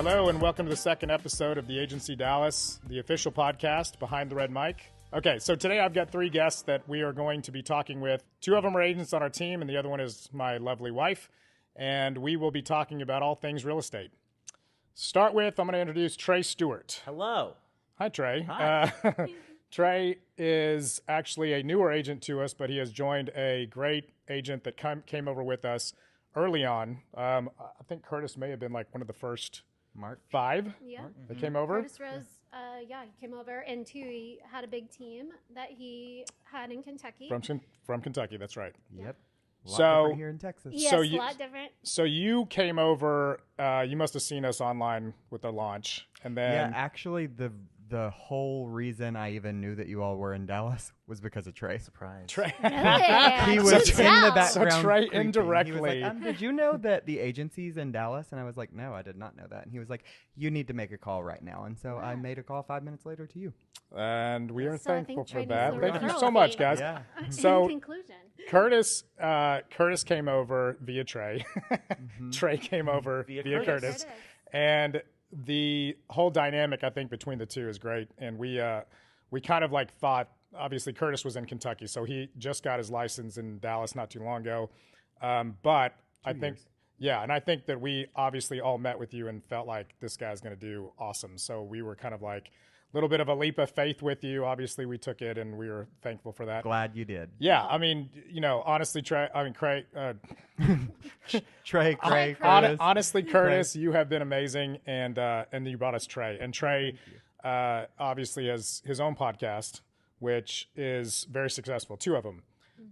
Hello, and welcome to the second episode of the Agency Dallas, the official podcast behind the red mic. Okay, so today I've got three guests that we are going to be talking with. Two of them are agents on our team, and the other one is my lovely wife. And we will be talking about all things real estate. Start with, I'm going to introduce Trey Stewart. Hello. Hi, Trey. Hi. Uh, Trey is actually a newer agent to us, but he has joined a great agent that came over with us early on. Um, I think Curtis may have been like one of the first Mark. five Yeah. that came over. Curtis Rose, uh, yeah, he came over, and two, he had a big team that he had in Kentucky. From Ken- from Kentucky, that's right. Yep. A lot So- different here in Texas. yes, so a you- lot different. So you came over. Uh, you must have seen us online with the launch, and then yeah, actually, the the whole reason I even knew that you all were in Dallas was because of Trey. Surprise. Trey. Really? He I was could in the tell. background. So Trey creeping. He was indirectly- like, um, did you know that the agency's in Dallas? And I was like, no, I did not know that. And he was like, you need to make a call right now. And so I made a call five minutes later to you. and we are So thankful for that. Thank you so much, guys. Yeah. So- in conclusion, Curtis, uh, Curtis came over via Trey. Trey came over via, Via Curtis, Curtis. Curtis. and the whole dynamic I think between the two is great. And we uh, we kind of like thought. Obviously, Curtis was in Kentucky, so he just got his license in Dallas not too long ago. Um, but I think, yeah, and I think that we obviously all met with you and felt like this guy's going to do awesome. So we were kind of like a little bit of a leap of faith with you. Obviously, we took it, and we were thankful for that. Glad you did. Yeah, I mean, you know, honestly, Trey, I mean, Craig, uh, Trey, Craig, hon- Curtis. honestly, Curtis, you have been amazing, and uh, and you brought us Trey, and Trey, uh, obviously has his own podcast, which is very successful, two of them.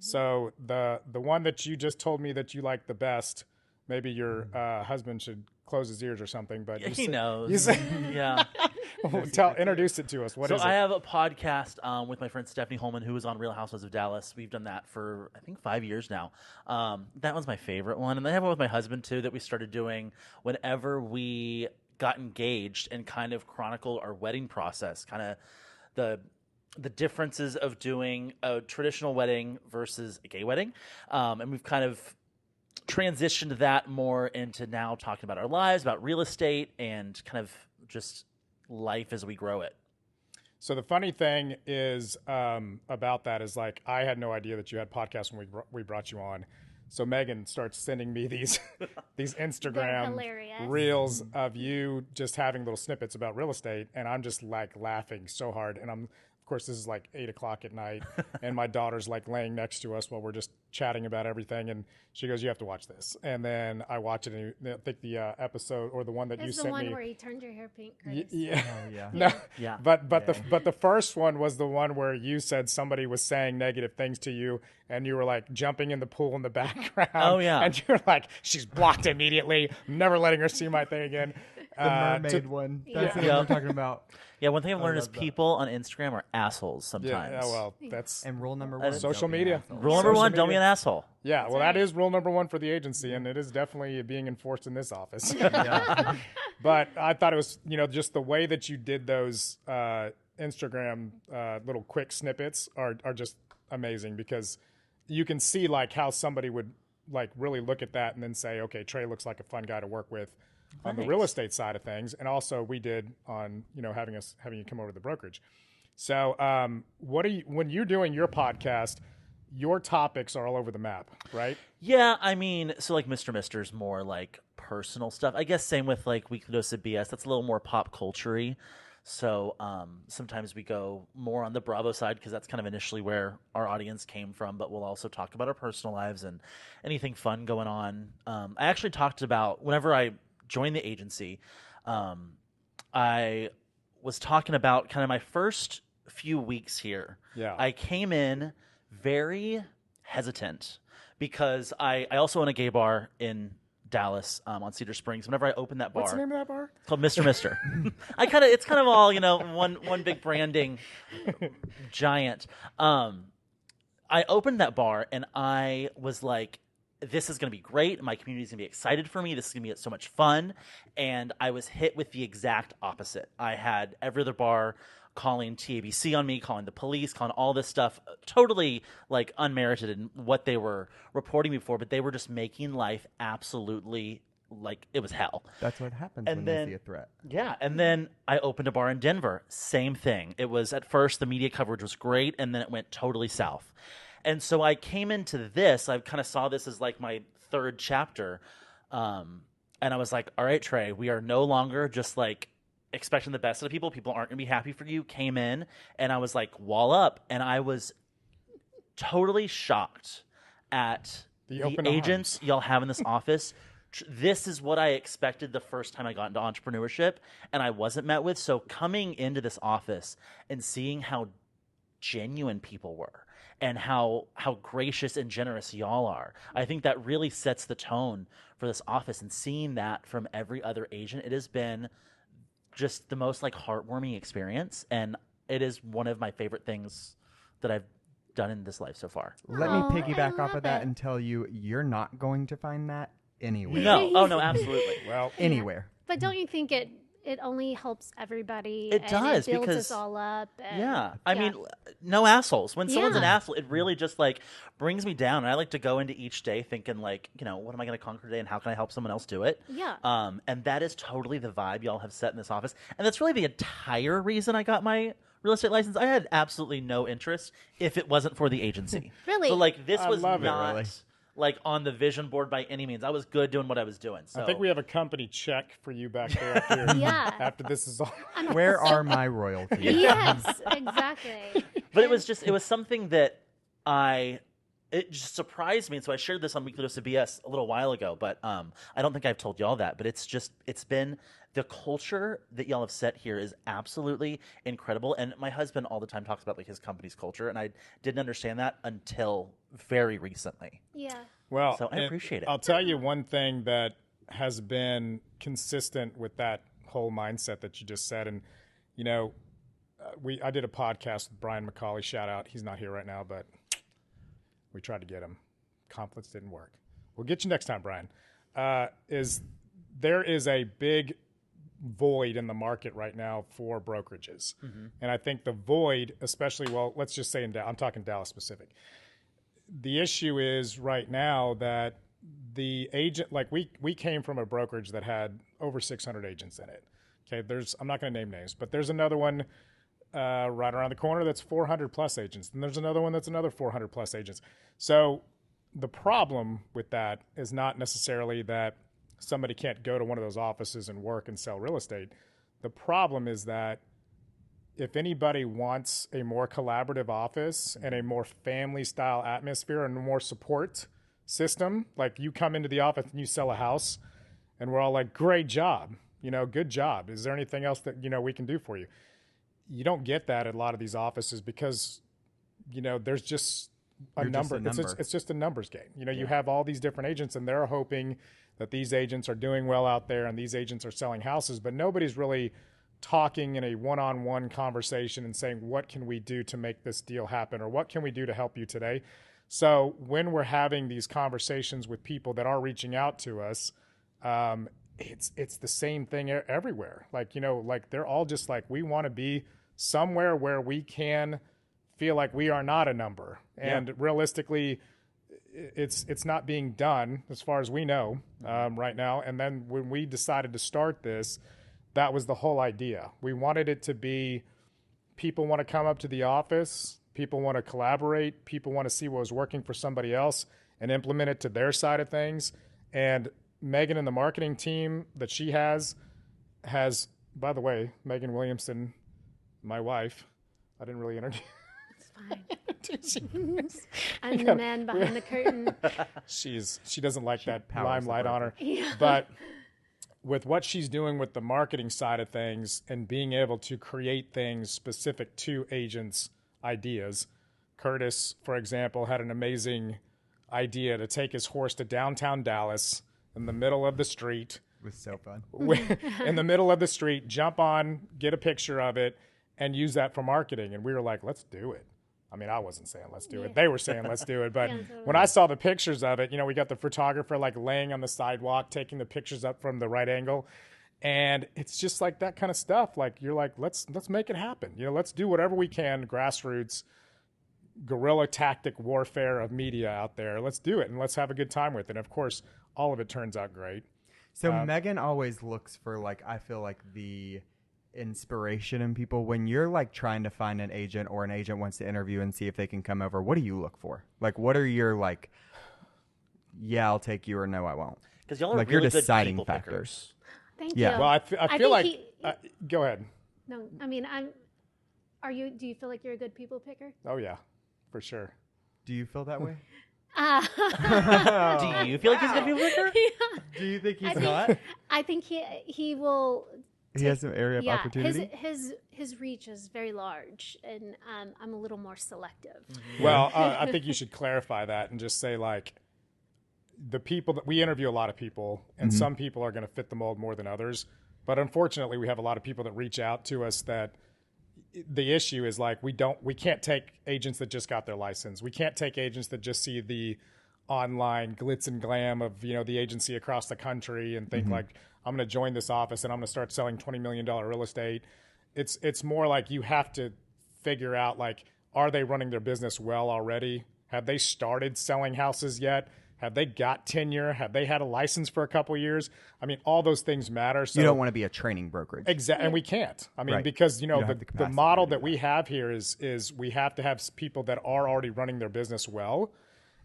So the the one that you just told me that you like the best, maybe your uh, husband should close his ears or something. But He said- knows. You said, yeah. tell, introduce it to us. What so is I have a podcast um, with my friend Stephanie Hollman, who was on Real Housewives of Dallas. We've done that for I think five years now. Um, that was my favorite one, and I have one with my husband too that we started doing whenever we got engaged and kind of chronicle our wedding process, kind of the the differences of doing a traditional wedding versus a gay wedding, um, and we've kind of transitioned that more into now talking about our lives, about real estate, and kind of just life as we grow it. So the funny thing is um, about that is like I had no idea that you had podcasts when we br- we brought you on. So Megan starts sending me these these Instagram reels of you just having little snippets about real estate, and I'm just like laughing so hard. And I'm of course this is like eight o'clock at night, and my daughter's like laying next to us while we're just chatting about everything, and she goes, "You have to watch this." And then I watch it, and I think the uh, episode or the one that you it's the sent one me. where he turned your hair pink, Y- yeah. Oh, yeah. No, Yeah. but but the but the first one was the one where you said somebody was saying negative things to you, and you were like jumping in the pool in the background. Oh, yeah. and you're like, she's blocked immediately. I'm never letting her see my thing again. The Uh, mermaid to- one. That's the Yeah. one we're talking about. Yeah, one thing I've learned is love that. people on Instagram are assholes sometimes. yeah, well, that's And rule number one: Social don't be an media. Rule number Social one: don't be an asshole. yeah. Well, that is rule number one for the agency, and it is definitely being enforced in this office. But I thought it was, you know, just the way that you did those uh, Instagram uh, little quick snippets are are just amazing because you can see like how somebody would like really look at that and then say, okay, Trey looks like a fun guy to work with on the real estate side of things, and also we did on you know having us having you come over to the brokerage. So, um, what are you when you're doing your podcast? Your topics are all over the map, right? Yeah, I mean, so like Mr. Mister's more like personal stuff. I guess same with like Weekly Dose of BS. That's a little more pop culture So um, sometimes we go more on the Bravo side because that's kind of initially where our audience came from. But we'll also talk about our personal lives and anything fun going on. Um, I actually talked about whenever I joined the agency, um, I was talking about kind of my first few weeks here. Yeah. I came in very hesitant because I, I also own a gay bar in Dallas um, on Cedar Springs. Whenever I open that bar, What's the name of that bar? it's called Mr. Mister. I kind of it's kind of all you know one one big branding giant. Um, I opened that bar and I was like, this is going to be great. My community is going to be excited for me. This is going to be so much fun. And I was hit with the exact opposite. I had every other bar calling TABC on me, calling the police, calling all this stuff, totally like unmerited in what they were reporting me for, but they were just making life absolutely like it was hell. That's what happens And when then- you see a threat. Yeah, and then I opened a bar in Denver. Same thing. It was at first the media coverage was great, and then it went totally south. And so I came into this. I kind of saw this as like my third chapter, um, and I was like, "All right, Trey, we are no longer just like expecting the best of people. People aren't going to be happy for you." Came in, and I was like, "Wall up," and I was totally shocked at The the, open agents y'all have in this office. This is what I expected the first time I got into entrepreneurship, and I wasn't met with. So coming into this office and seeing how genuine people were and how how gracious and generous y'all are, I think that really sets the tone for this office. And seeing that from every other agent, it has been just the most like heartwarming experience, and it is one of my favorite things that I've done in this life so far. Let Oh, me piggyback off love of that it. and tell you, you're not going to find that anywhere. No, oh no, absolutely. Well, Anywhere. But don't you think it it only helps everybody? It and does, It builds because- us all up. and- Yeah, I yeah. mean, no assholes. When someone's an asshole, it really just like brings me down. And I like to go into each day thinking like, you know, what am I going to conquer today, and how can I help someone else do it? Yeah. Um, and that is totally the vibe y'all have set in this office, and that's really the entire reason I got my real estate license. I had absolutely no interest if it wasn't for the agency. Really? So like, this I was love it, not really. Like on the vision board by any means. I was good doing what I was doing. So I think we have a company check for you back there after, Yeah. after this is all. I'm- Where so- are my royalties? Yes, exactly. but it was just it was something that I it just surprised me, and so I shared this on Weekly Dose of BS a little while ago. But um, I don't think I've told y'all that. But it's just it's been the culture that y'all have set here is absolutely incredible. And my husband all the time talks about like his company's culture, and I didn't understand that until very recently. Yeah. Well, So I appreciate it. I'll tell you one thing that has been consistent with that whole mindset that you just said, and you know, uh, we I did a podcast with Brian McCauley. Shout out, he's not here right now, but we tried to get him. Conflicts didn't work. We'll get you next time, Brian. Uh, is there is a big void in the market right now for brokerages, and I think the void, especially well, let's just say in Da- I'm talking Dallas specific the issue is right now that the agent like we we came from a brokerage that had over 600 agents in it. Okay there's i'm not going to name names but there's another one uh, right around the corner that's 400 plus agents and there's another one that's another 400 plus agents. So the problem with that is not necessarily that somebody can't go to one of those offices and work and sell real estate. The problem is that if anybody wants a more collaborative office and a more family style atmosphere and more support system, like you come into the office and you sell a house and we're all like, great job, you know, good job. Is there anything else that, you know, we can do for you? You don't get that at a lot of these offices because, you know, there's just a You're just number. a number. it's, it's just a numbers game. You know, you have all these different agents and they're hoping that these agents are doing well out there and these agents are selling houses, but nobody's really talking in a one-on-one conversation and saying what can we do to make this deal happen or what can we do to help you today? So when we're having these conversations with people that are reaching out to us um, it's it's the same thing everywhere. Like you know like they're all just like we want to be somewhere where we can feel like we are not a number. And realistically it's it's not being done as far as we know um, right now. And then when we decided to start this, that was the whole idea. We wanted it to be people want to come up to the office, people want to collaborate, people want to see what was working for somebody else and implement it to their side of things. And Megan and the marketing team that she has has, by the way, Megan Williamson, my wife. I didn't really introduce. It's fine. I'm the man behind the curtain. she's she doesn't like that limelight on her. But with what she's doing with the marketing side of things and being able to create things specific to agents' ideas, Curtis, for example, had an amazing idea to take his horse to downtown Dallas in the middle of the street. It was so fun. in the middle of the street, jump on, get a picture of it, and use that for marketing. And we were like, let's do it. I mean, I wasn't saying let's do it. They were saying let's do it. But Yeah, totally. when I saw the pictures of it, you know, we got the photographer like laying on the sidewalk, taking the pictures up from the right angle. And it's just like that kind of stuff. Like you're like, let's let's make it happen. You know, let's do whatever we can, grassroots, guerrilla tactic warfare of media out there. Let's do it and let's have a good time with it. And of course, all of it turns out great. So Um, Megan always looks for like I feel like the inspiration in people when you're like trying to find an agent or an agent wants to interview and see if they can come over. What do you look for? Like what are your like yeah, I'll take you or no, I won't. Because y'all are Like, your really good deciding people factors. pickers. Thank Yeah. you. Well, I, f- I I feel think like. he- uh, go ahead. no, I mean, I'm. Are you? Do you feel like you're a good people picker? Oh yeah, for sure. Do you feel that way? Uh, Do you feel like he's a good people picker? do you think I he's think, not? I think he he will. He has some area of yeah, opportunity. his his his reach is very large, and um, I'm a little more selective. Well, uh, I think you should clarify that and just say like the people that we interview a lot of people, and some people are going to fit the mold more than others. But unfortunately, we have a lot of people that reach out to us that the issue is like we don't we can't take agents that just got their license. We can't take agents that just see the online glitz and glam of you know the agency across the country and think like I'm going to join this office and I'm going to start selling 20 million dollar real estate. It's it's more like you have to figure out like are they running their business well already? Have they started selling houses yet? Have they got tenure? Have they had a license for a couple years? I mean, all those things matter. So you don't want to be a training brokerage. Exactly, and we can't. I mean, Right. because you know You the, the the, model that we have here is is we have to have people that are already running their business well,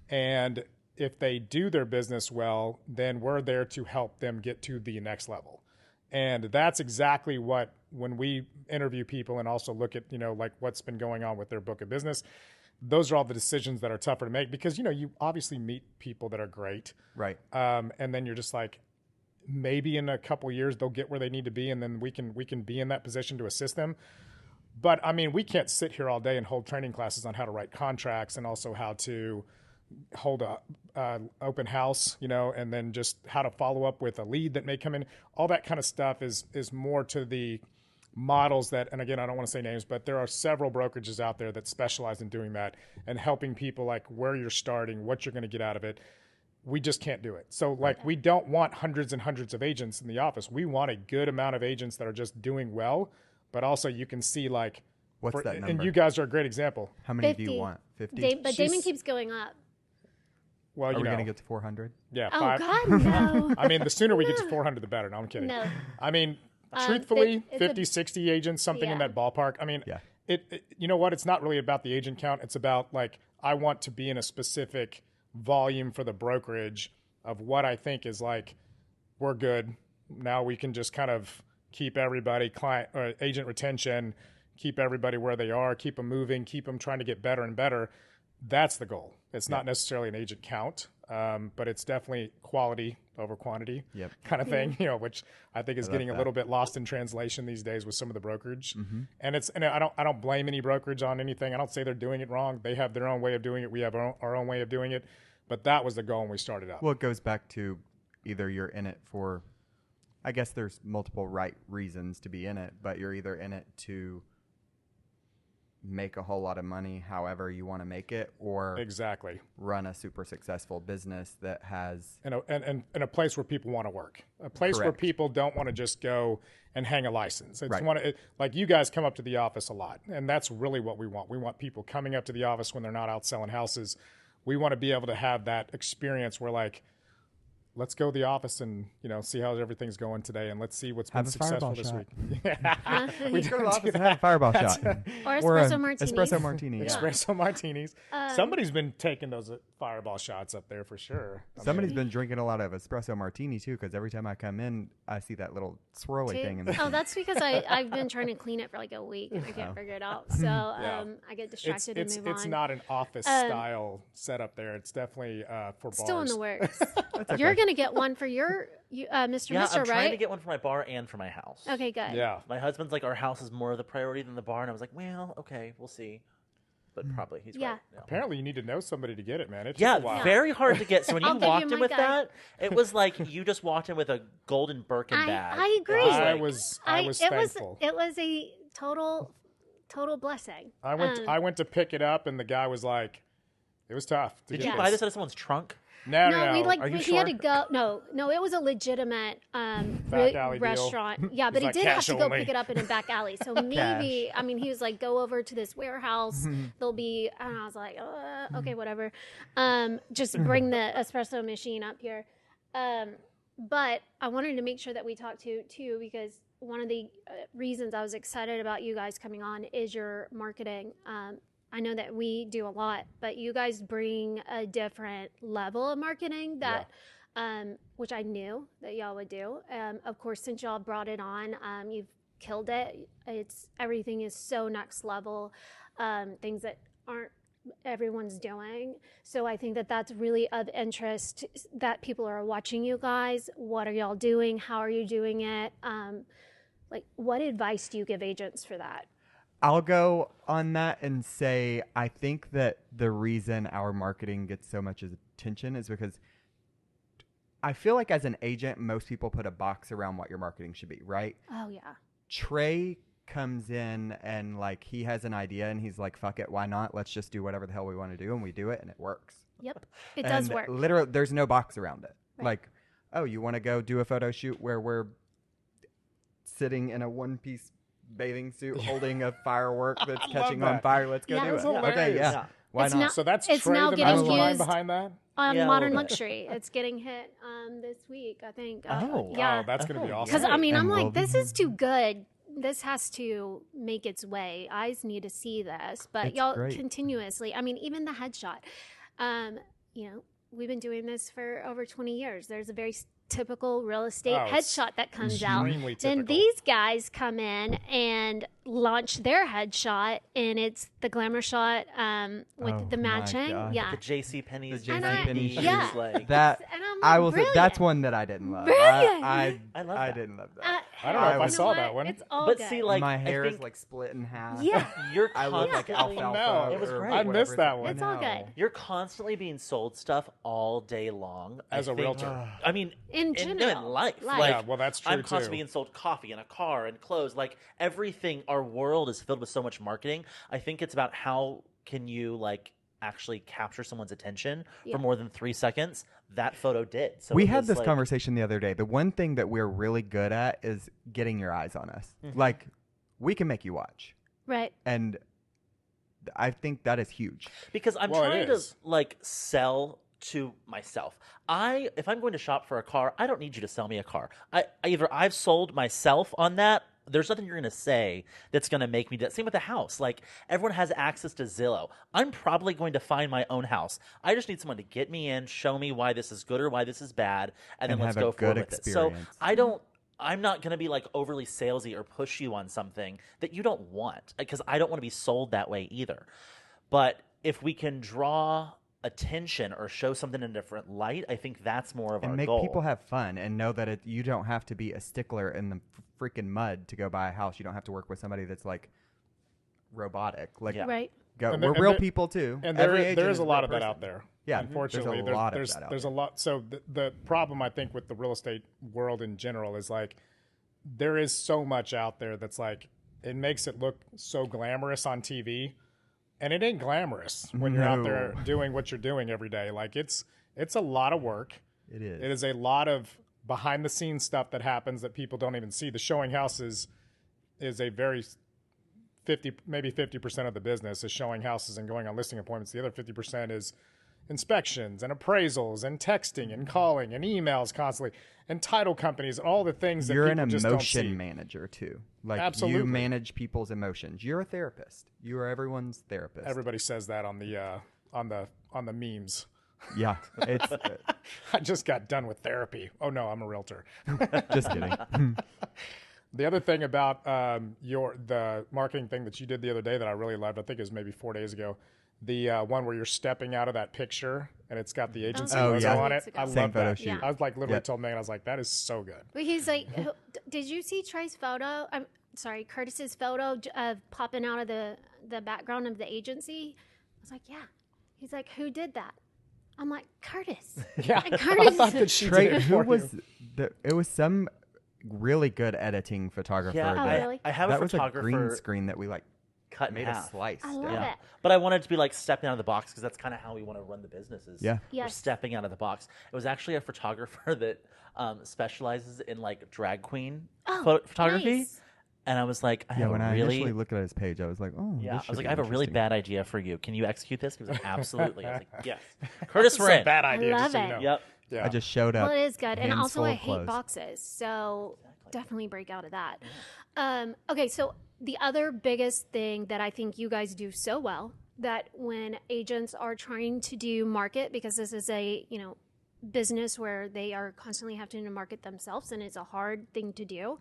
and if they do their business well, then we're there to help them get to the next level, and that's exactly what when we interview people and also look at you know like what's been going on with their book of business. Those are all the decisions that are tougher to make because you know you obviously meet people that are great, Right. um, and then you're just like maybe in a couple years they'll get where they need to be and then we can we can be in that position to assist them but i mean we can't sit here all day and hold training classes on how to write contracts and also how to hold a uh, open house you know and then just how to follow up with a lead that may come in all that kind of stuff is is more to the models that and again i don't want to say names but there are several brokerages out there that specialize in doing that and helping people like where you're starting what you're going to get out of it we just can't do it. So like we don't want hundreds and hundreds of agents in the office. We want a good amount of agents that are just doing well, but also you can see like What's that number? And you guys are a great example. How many do you want? 50? Da- but Damon keeps going up. Well, Are you we know, going to get to 400? yeah, Oh five. God, no. I mean, the sooner we get to 400, the better. No, I'm kidding. No. I mean, Um, truthfully, they- it's a- 50, 60 agents, something in that ballpark. I mean, Yeah. it, it. You know what? It's not really about the agent count. It's about like I want to be in a specific volume for the brokerage of what I think is like we're good. Now we can just kind of keep everybody client or agent retention, keep everybody where they are, keep them moving, keep them trying to get better and better. That's the goal. It's not necessarily an agent count, um, but it's definitely quality over quantity Yep. kind of thing, you know, which I think is love getting a little bit lost in translation these days with some of the brokerage. Mm-hmm. And it's and I don't I don't blame any brokerage on anything. I don't say they're doing it wrong. They have their own way of doing it. We have our own, our own way of doing it. But that was the goal when we started out. Well, it goes back to either you're in it for, I guess there's multiple right reasons to be in it, but you're either in it to make a whole lot of money however you want to make it or exactly. run a super successful business that has in a, and, and, and a place where people want to work, a place where people don't want to just go and hang a license. It's Right. to, it, like you guys come up to the office a lot, and that's really what we want. We want people coming up to the office when they're not out selling houses. We want to be able to have that experience where like, let's go to the office and you know see how everything's going today, and let's see what's Have been a successful fireball this shot. week. we go to the office and have a fireball shot Or or a espresso martinis. espresso martini. yeah. Espresso martinis. Um, Somebody's been taking those uh, fireball shots up there for sure. I mean, Somebody's been drinking a lot of espresso martini too, because every time I come in, I see that little swirly Two- thing. In the oh, that's because I I've been trying to clean it for like a week and I can't Oh. figure it out. So um, I get distracted it's and move it's on. not an office Um, style setup there. It's definitely uh, for bars. Still in the works. You're okay. gonna get one for your you, uh, Mr. Yeah, Mister, I'm trying right? to get one for my bar and for my house. okay, good. Yeah. My husband's like, our house is more of the priority than the bar, and I was like, well, okay, we'll see. But probably he's Yeah. right. Yeah. Apparently, you need to know somebody to get it, man. It took Yeah, a while. very hard to get. So when I'll you give you walked in my with guy. that, it was like you just walked in with a golden Birkin I- bag. I It agree. I like- was I, was it thankful. was it was a total total blessing. I went Um, I went to pick it up, and the guy was like, "It was tough." To Did get you buy this out of someone's trunk? No, no, no, we like Are you we, he had to go. No, no, it was a legitimate um, re- alley deal. restaurant. Yeah, but he like did have to go only. pick it up in a back alley. So maybe I mean he was like, go over to this warehouse. There'll be. And I was like, uh, okay, whatever. Um, just bring the espresso machine up here. Um, but I wanted to make sure that we talked to too because one of the uh, reasons I was excited about you guys coming on is your marketing. Um, I know that we do a lot, but you guys bring a different level of marketing that, um, which I knew that y'all would do. Um, of course, since y'all brought it on, um, you've killed it. It's everything is so next level. Um, things that aren't everyone's doing. So I think that that's really of interest that people are watching you guys. What are y'all doing? How are you doing it? Um, like, what advice do you give agents for that? I'll go on that and say I think that the reason our marketing gets so much attention is because I feel like as an agent, most people put a box around what your marketing should be, right? Oh yeah, Trey comes in and like he has an idea and he's like, fuck it, why not? Let's just do whatever the hell we want to do and we do it and it works. yep, it does work. Literally, there's no box around it. Right. Like, oh, you want to go do a photo shoot where we're sitting in a one piece bathing suit holding a firework that's love catching on fire. Let's go Yeah. do That's it. Okay, yeah. Yeah. Why It's not? not- So that's It's Trey, now the getting mastermind used- behind that. on Yeah, Modern. Luxury, it's getting hit um, this week, I think. Uh, Oh. yeah. Oh, that's going to be Oh, awesome. Because I mean, And I'm we'll like, this is too good. This has to make its way. Eyes need to see this, but It's y'all great. continuously. I mean, even the headshot. Um, you know, we've been doing this for over 20 years. There's a very s- typical real estate Oh, headshot that comes out. Extremely Then these guys come in and launch their headshot, and it's the glamour shot um, with Oh the matching. Yeah. The J.C. Penney's The And I- JCPenney yeah. like that And I'm I will say that's one that I didn't love. Brilliant. I I, I love I didn't love that. Uh, I don't know if I saw what? that one. It's all But good. see, like My hair is like split in half. Yeah. you're I look like constantly alfalfa. No. It was or great. I missed that one. It's all good. You're constantly being sold stuff all day long. As a think- realtor. I mean, In in, general, life. life. Like, Yeah, well, that's true, I'm constantly being sold coffee and a car and clothes. Like everything, our world is filled with so much marketing. I think it's about how can you like actually capture someone's attention Yeah. for more than three seconds. That photo did. So we had was, this like- conversation the other day. The one thing that we're really good at is getting your eyes on us. Mhm. Like we can make you watch, Right. and I think that is huge. because I'm Well, trying to is. like sell to myself. I if I'm going to shop for a car, I don't need you to sell me a car. I, I either I've sold myself on that. There's nothing you're going to say that's going to make me do that. Same with the house. Like everyone has access to Zillow. I'm probably going to find my own house. I just need someone to get me in, show me why this is good or why this is bad, and then let's go forward with it. So. I don't. I'm not going to be like overly salesy or push you on something that you don't want because I don't want to be sold that way either. But if we can draw attention or show something in a different light, I think that's more of a and our make goal. people have fun and know that it, you don't have to be a stickler in the freaking mud to go buy a house. You don't have to work with somebody that's like robotic. Like, Yeah. Right. go, And there- we're and real there- people too. and there, Every is- agent is a real lot of that person. out there. Yeah, unfortunately, there's a there's lot of there's, that out there's there. a lot. So the, the problem I think with the real estate world in general is like there is so much out there that's like it makes it look so glamorous on TV, and it ain't glamorous when you're out there doing what you're doing every day. Like it's it's a lot of work. It is. It is a lot of behind the scenes stuff that happens that people don't even see. The showing houses is a very 50 maybe 50% of the business is showing houses and going on listing appointments. The other 50% is inspections and appraisals and texting and calling and emails constantly and title companies and all the things that You're people an just don't emotion manager too. Like Absolutely. you manage people's emotions. You're a therapist. You are everyone's therapist. Everybody says that on the uh, on the on the memes. yeah, it's I just got done with therapy. Oh no, I'm a realtor. just kidding. The other thing about um, your the marketing thing that you did the other day that I really loved, I think it was maybe four days ago, the uh, one where you're stepping out of that picture and it's got the agency Oh, logo yeah. on it. I. Same love photo that. shoot. Yeah. I was like literally Yep. told Megan, I was like, that is so good. But he's like, did you see Trey's photo? I'm sorry, Curtis's photo of popping out of the the background of the agency. I was like, yeah. He's like, who did that? I'm like, Curtis. Yeah, And I Curtis. thought that she did Trey, it who for was the? It was some really good editing photographer. Yeah, Oh, that, I, really? I have that a was a green screen that we like cut in made a half. slice. I love yeah. it. But I wanted to be like stepping out of the box because that's kind of how we want to run the businesses. Yeah. we're stepping out of the box. It was actually a photographer that um, specializes in like drag queen Oh, pho- photography, nice. and I was like, I Yeah, have when a I really initially looked at his page, I was like, "Oh, yeah. this I was like, I have a really bad idea for you. Can you execute this? He was like, absolutely. I was like, yes. Curtis It's a Rin. bad idea. I love just so you it. know. Yep. Yeah. I just showed up. Well, it is good, and also I of hate boxes, so definitely break out of that. Um, okay, so the other biggest thing that I think you guys do so well that when agents are trying to do market, because this is a you know business where they are constantly having to market themselves, and it's a hard thing to do.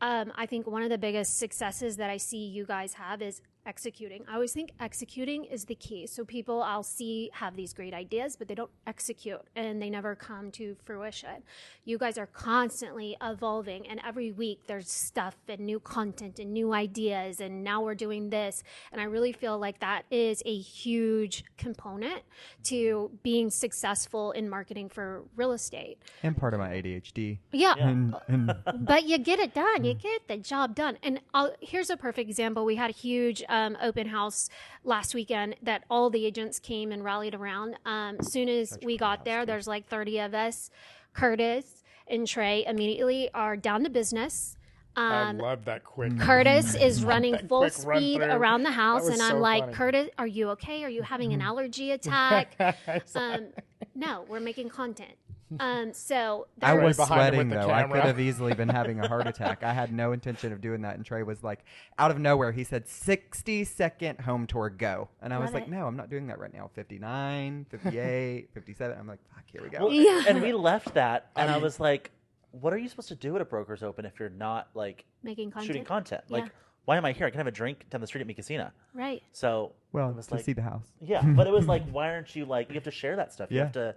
Um, I think one of the biggest successes that I see you guys have is executing. I always think executing is the key. So people I'll see have these great ideas, but they don't execute and they never come to fruition. You guys are constantly evolving, and every week there's stuff and new content and new ideas, and now we're doing this. And I really feel like that is a huge component to being successful in marketing for real estate. and part of my ADHD. Yeah, And, and but you get it done. You get the job done. And I'll, here's a perfect example. We had a huge um, open house last weekend that all the agents came and rallied around. Um, as soon as we got there, there's like 30 of us. Curtis and Trey immediately are down to business. I Um, love that quick. Curtis is running full speed around the house, and I'm so like, funny. Curtis, are you okay? Are you having an allergy attack? um, no, we're making content. Um, so I was behind sweating the though. I could have easily been having a heart attack. I had no intention of doing that, and Trey was like, out of nowhere, he said, "60 second home tour, go." And I was Love like, "No, I'm not doing that right now." 59, 58, 57. I'm like, "Fuck, here we go." Well, Yeah. And we left that, and I was like, "What are you supposed to do at a broker's open if you're not like making content. shooting content? Yeah. Like, why am I here? I can have a drink down the street at Mi Cocina." Right. So well, it was to like, see the house. yeah, but it was like, why aren't you like? You have to share that stuff. You Yeah. have to,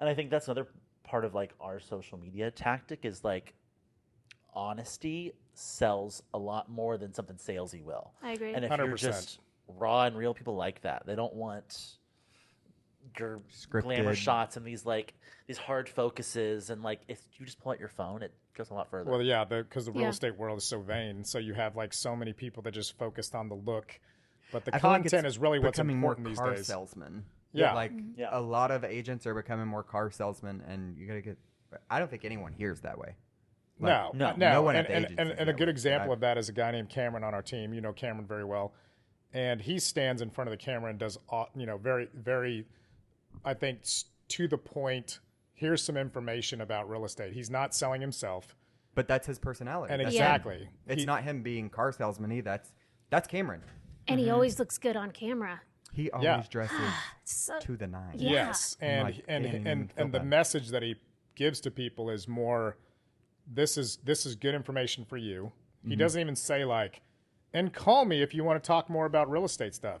and I think that's another part of like our social media tactic is like honesty sells a lot more than something salesy will. I agree. And if you're 100%. just raw and real, people like that. They don't want your glamour shots and these like these hard focuses and like if you just pull out your phone, it goes a lot further. Well, yeah, because the, real Yeah. estate world is so vain. So you have like so many people that just focused on the look, but the I feel like content is really what's becoming important more these car days. salesmen. Yeah. like Yeah. a lot of agents are becoming more car salesmen, and you gotta get. I don't think anyone hears that way. Like, no, no, no, no one and, at the and, agency and, and a good way. example I- of that is a guy named Cameron on our team. You know Cameron very well, and he stands in front of the camera and does, au- you know, very, very, I think to the point. Here's some information about real estate. He's not selling himself, But that's his personality. and That's Yeah. exactly, him. It's He- not him being car salesman. Either. That's that's Cameron. and Mm-hmm. he always looks good on camera. He always Yeah. dresses So, to the nine. Yeah. Yes, and like, and can't and and the message that he gives to people is more. This is this is good information for you. Mm-hmm. He doesn't even say like, and call me if you want to talk more about real estate stuff.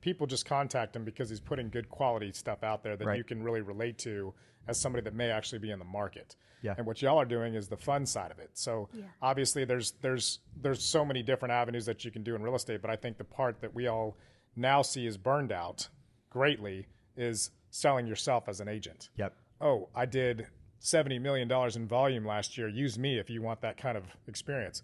People just contact him because he's putting good quality stuff out there that Right. you can really relate to as somebody that may actually be in the market. Yeah. And what y'all are doing is the fun side of it. So Yeah. obviously there's there's there's so many different avenues that you can do in real estate, but I think the part that we all now see is burned out greatly is selling yourself as an agent. Yep. Oh, I did seventy million dollars in volume last year. Use me if you want that kind of experience.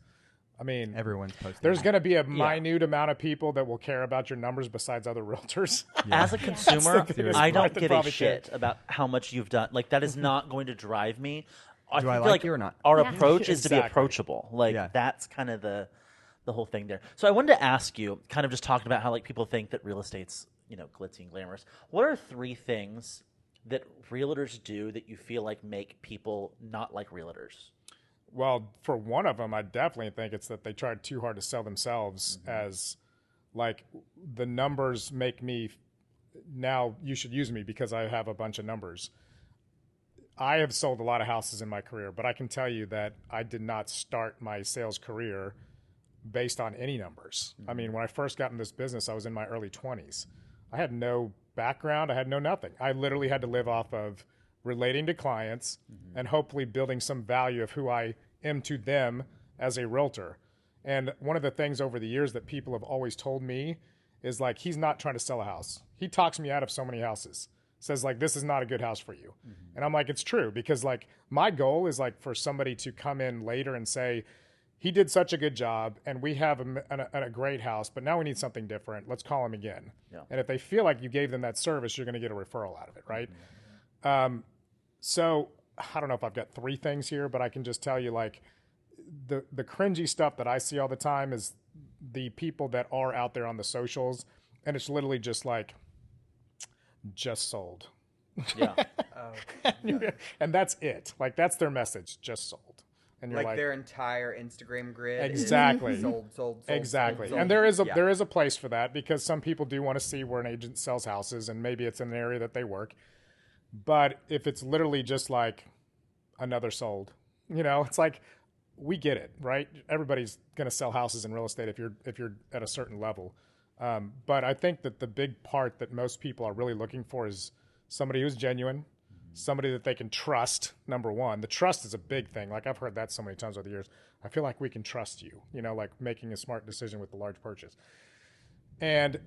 I mean, Everyone's posting. there's going to be a minute amount of people that will care about your numbers besides other realtors. As a consumer, I don't give a probably shit about how much you've done. Like that is mm-hmm. not going to drive me. I Do I feel like you or not? Our Yeah. approach is to be approachable. Like Yeah. that's kind of the the whole thing there. So I wanted to ask you, kind of just talking about how like people think that real estate's you know glitzy and glamorous. What are three things that realtors do that you feel like make people not like realtors? Well, for one of them, I definitely think it's that they tried too hard to sell themselves mm-hmm. as like the numbers make me now you should use me because I have a bunch of numbers. I have sold a lot of houses in my career, but I can tell you that I did not start my sales career based on any numbers. I mm-hmm. mean, when I first got in this business, I was in my early 20s. I had no background, I had no nothing. I literally had to live off of relating to clients mm-hmm. and hopefully building some value of who I am to them as a realtor. And one of the things over the years that people have always told me is like, he's not trying to sell a house. He talks me out of so many houses. Says like, this is not a good house for you. Mm-hmm. And I'm like, it's true because like my goal is like for somebody to come in later and say, he did such a good job and we have a, a, a great house, but now we need something different. Let's call him again. Yeah. And if they feel like you gave them that service, you're going to get a referral out of it, right? Um, so I don't know if I've got three things here, but I can just tell you like the the cringy stuff that I see all the time is the people that are out there on the socials, and it's literally just like just sold, Yeah. and that's it. Like that's their message, just sold. And you're like, like, their entire Instagram grid. is Exactly. Sold, sold, sold. exactly. sold, And there is a Yeah. there is a place for that because some people do want to see where an agent sells houses and maybe it's in an area that they work. But if it's literally just like another sold, you know, it's like we get it, right? Everybody's going to sell houses in real estate if you're if you're at a certain level. Um, but I think that the big part that most people are really looking for is somebody who's genuine, somebody that they can trust. Number one, the trust is a big thing. Like I've heard that so many times over the years. I feel like we can trust you. You know, like making a smart decision with the large purchase. And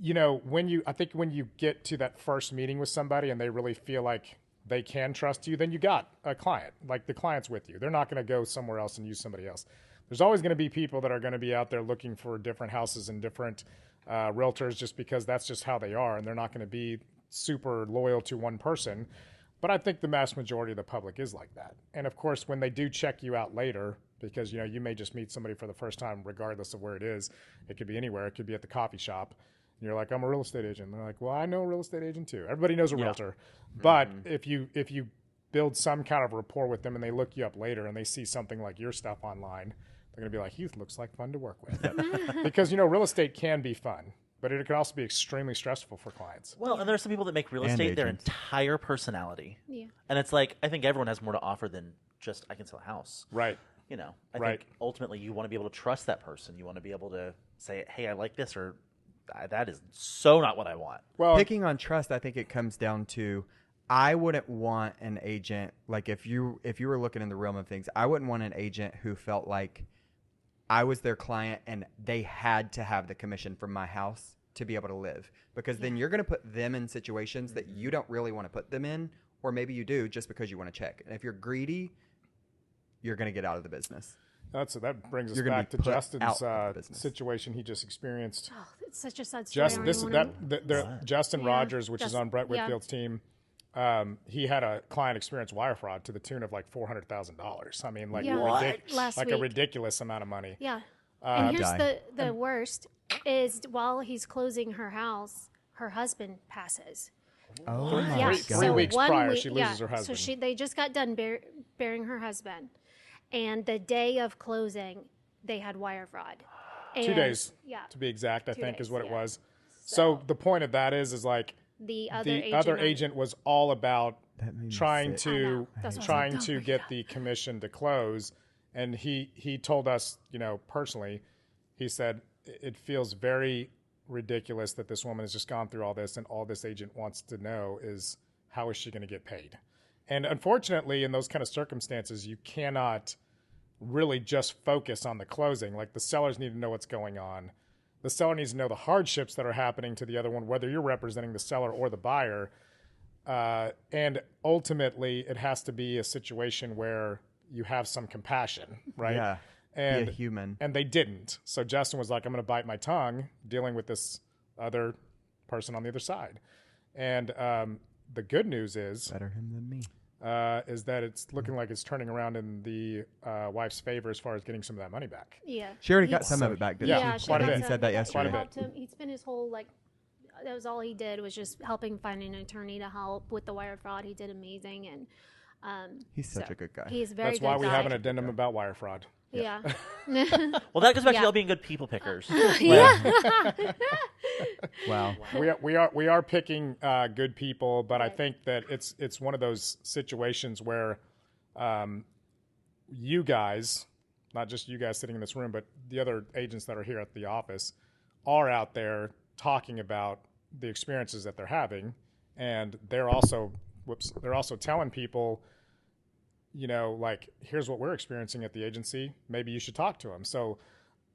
you know, when you I think when you get to that first meeting with somebody and they really feel like they can trust you, then you got a client. Like the client's with you. They're not going to go somewhere else and use somebody else. There's always going to be people that are going to be out there looking for different houses and different uh, realtors just because that's just how they are, and they're not going to be super loyal to one person. But I think the vast majority of the public is like that. And of course, when they do check you out later, because you know you may just meet somebody for the first time, regardless of where it is. It could be anywhere. It could be at the coffee shop. And you're like, I'm a real estate agent. And they're like, Well, I know a real estate agent too. Everybody knows a realtor. But mm-hmm. if you if you build some kind of rapport with them and they look you up later and they see something like your stuff online, they're gonna be like, He looks like fun to work with. because you know, real estate can be fun, but it can also be extremely stressful for clients. Well, and there are some people that make real And estate their agents. entire personality. Yeah. And it's like I think everyone has more to offer than just I can sell a house. Right. You know, I Right. think ultimately you want to be able to trust that person. You want to be able to say, "Hey, I like this," or "I- "That is so not what I want." Well picking on trust i think it comes down to i wouldn't want an agent like if you if you were looking in the realm of things i wouldn't want an agent who felt like i was their client and they had to have the commission from my house to be able to live. Because then you're going to put them in situations that you don't really want to put them in or maybe you do just because you want to check. And if you're greedy you're going to get out of the business. That's that brings us You're back to Justin's out of the uh, situation he just experienced. Oh, it's such a sad story. Just this that wanna- the, the, Justin Yeah, Rogers, which is on Brett yeah. Whitfield's team, um, he had a client experience wire fraud to the tune of like four hundred thousand dollars. I mean, like Yeah. ridic- Last like a ridiculous amount of money. Yeah. Uh, and here's die. the the worst is while he's closing her house, her husband passes. oh my yeah. Three- three so weeks one prior, week- she loses yeah, her husband. So she they just got done bur- burying her husband, and the day of closing, they had wire fraud. Two days, Yeah. to be exact, I Two think is days, what it yeah. was. So, the point of that is, is like The other the agent. other on- agent was all about That made me trying to know. That's why I trying oh to get the commission to close, and he he told us, you know, personally, he said "It- it feels very ridiculous that this woman has just gone through all this, and all this agent wants to know is how is she going to get paid, and unfortunately, in those kind of circumstances, you cannot really just focus on the closing. Like the sellers need to know what's going on. The seller needs to know the hardships that are happening to the other one, whether you're representing the seller or the buyer. Uh, and ultimately, it has to be a situation where you have some compassion, right? yeah And be a human and they didn't. So Justin was like, "I'm going to bite my tongue dealing with this other person on the other side." And um, the good news is, better him than me uh, is that it's looking like it's turning around in the uh, wife's favor as far as getting some of that money back. Yeah. she already He- got some of it back didn't Yeah, she she quite a bit. he said that yesterday Quite a helped bit. him. He spent his whole like. That was all he did was just helping find an attorney to help with the wire fraud. He did amazing, and um, He's such so a good guy. He's a very That's good why we guy. have an addendum about wire fraud. Yeah. Well, that goes back to Yeah. y'all being good people pickers. yeah. wow we are we are we are picking uh, good people, but I think that it's it's one of those situations where um, you guys, not just you guys sitting in this room, but the other agents that are here at the office, are out there talking about the experiences that they're having, and they're also whoops, they're also telling people, you know, like here's what we're experiencing at the agency. Maybe you should talk to them. So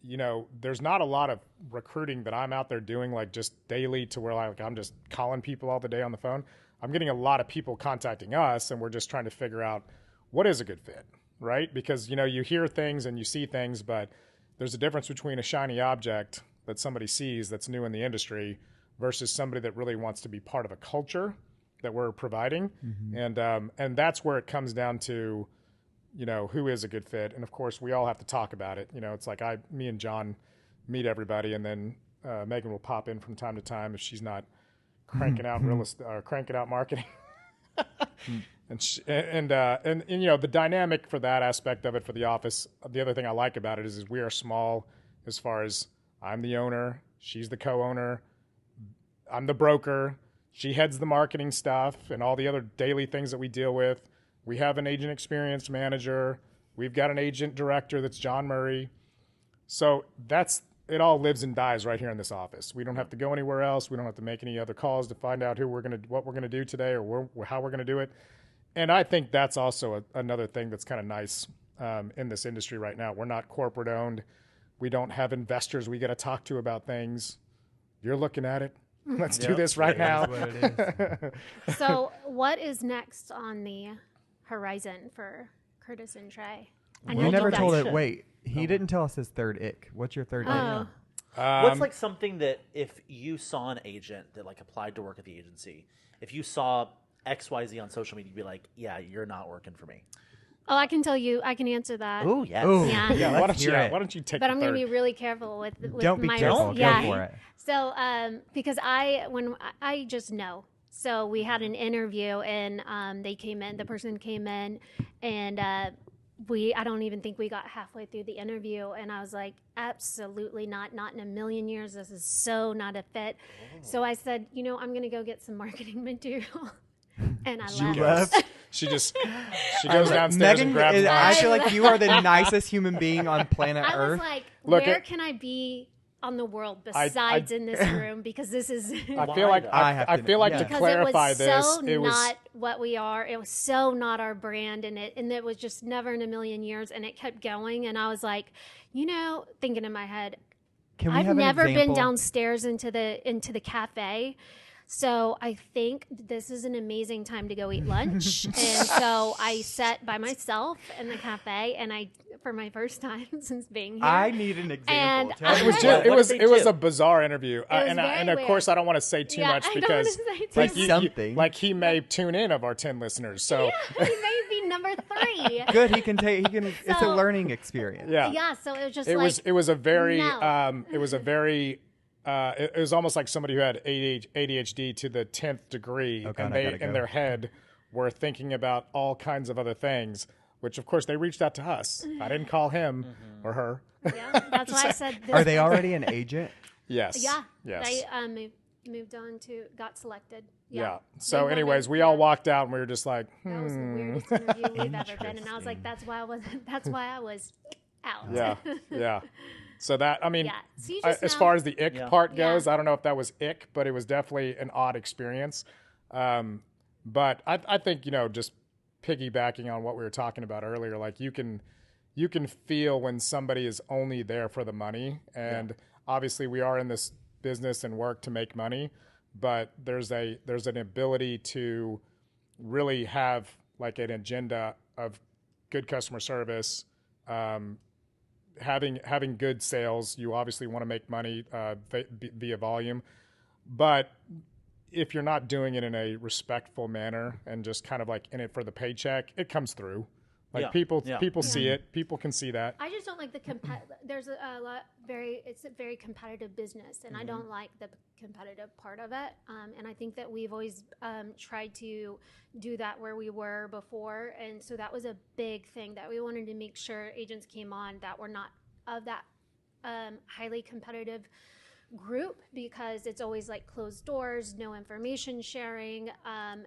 you know, there's not a lot of recruiting that I'm out there doing like just daily to where like I'm just calling people all the day on the phone. I'm getting a lot of people contacting us and we're just trying to figure out what is a good fit, right? Because you know, you hear things and you see things, but there's a difference between a shiny object that somebody sees that's new in the industry versus somebody that really wants to be part of a culture that we're providing. And um, and that's where it comes down to you know who is a good fit and of course we all have to talk about it you know it's like i me and john meet everybody and then uh, megan will pop in from time to time if she's not cranking out real estate or cranking out marketing and sh- and, uh, and and you know the dynamic for that aspect of it for the office. The other thing I like about it is, is we are small as far as I'm the owner, she's the co-owner, I'm the broker. She heads the marketing stuff and all the other daily things that we deal with. We have an agent experience manager. We've got an agent director that's John Murray. So that's it all lives and dies right here in this office. We don't have to go anywhere else. We don't have to make any other calls to find out who we're going to what we're going to do today or where, how we're going to do it. And I think that's also a, another thing that's kind of nice um, in this industry right now. We're not corporate owned. We don't have investors we got to talk to about things. You're looking at it. Let's do this right now. what so, what is next on the horizon for Curtis and Trey? I You never told it. should. Wait, he didn't tell us his third ick. What's your third ick? Oh, What's Um, like something that if you saw an agent that like applied to work at the agency, if you saw X Y Z on social media, you'd be like, "Yeah, you're not working for me." Oh, I can tell you. I can answer that. Oh yes. Ooh, Yeah. yeah, why don't you? yeah, why don't you take? but I'm going to be really careful with, with Don't be my careful. yeah. Go for it. So, um, because I when I just know. So we had an interview, and um, they came in. The person came in, and uh, we I don't even think we got halfway through the interview, and I was like, absolutely not, not in a million years. This is so not a fit. So I said, you know, I'm going to go get some marketing material, and I She left. left. She just she goes downstairs Megan, and grabs. is- my- I I feel like you are the nicest human being on planet I was Earth. like, Look, where it- can I be on the world I- besides in this room? Because this is. I feel like? I, I have I to- feel like yeah. to Because because clarify it was this, so it was not what we are. It was so not our brand, and it and it was just never in a million years. And it kept going, and I was like, you know, thinking in my head, Can we I've have never been downstairs into the into the cafe. So I think this is an amazing time to go eat lunch. and so I sat by myself in the cafe and I for my first time since being here. I need an example. And Tell me it was just, it was it was a bizarre interview, Uh, and I, and of course. I don't want to say too Yeah, much because say too like much. you, you- Something. like he may tune in of our ten listeners. So he may be number three. Good. He can take. He can. it's a learning experience. yeah, Yeah, so it was just it like was it was a very no. um, it was a very uh, it, it was almost like somebody who had ADHD to the tenth degree, Oh, God, and they gotta in their head were thinking about all kinds of other things. Which of course they reached out to us. I didn't call him or her. yeah, that's why I said this Are they already an agent? yes. Yeah. Yes. They um, moved, moved on to got selected. yeah. Yeah. So, They wanted- anyways, we all walked out and we were just like, That was the hmm. weirdest interview we've ever been, and I was like, "That's why I was. That's why I was out." Yeah, yeah. So that I mean, Yeah. So I- just as know- far as the ick Yeah. part Yeah. goes, I don't know if that was ick, but it was definitely an odd experience. Um, but I, I think you know, just piggybacking on what we were talking about earlier, like you can you can feel when somebody is only there for the money, and obviously we are in this business and work to make money, but there's a there's an ability to really have like an agenda of good customer service, um, having having good sales. You obviously want to make money uh, vi- via volume, but if you're not doing it in a respectful manner and just kind of like in it for the paycheck, it comes through. Like Yeah. people Yeah. people see it, people can see that. I just don't like the comp- There's a, a lot very. It's a very competitive business, and I don't like the competitive part of it. Um, and I think that we've always um, tried to do that where we were before, and so that was a big thing that we wanted to make sure agents came on that were not of that um, highly competitive group because it's always like closed doors, no information sharing um,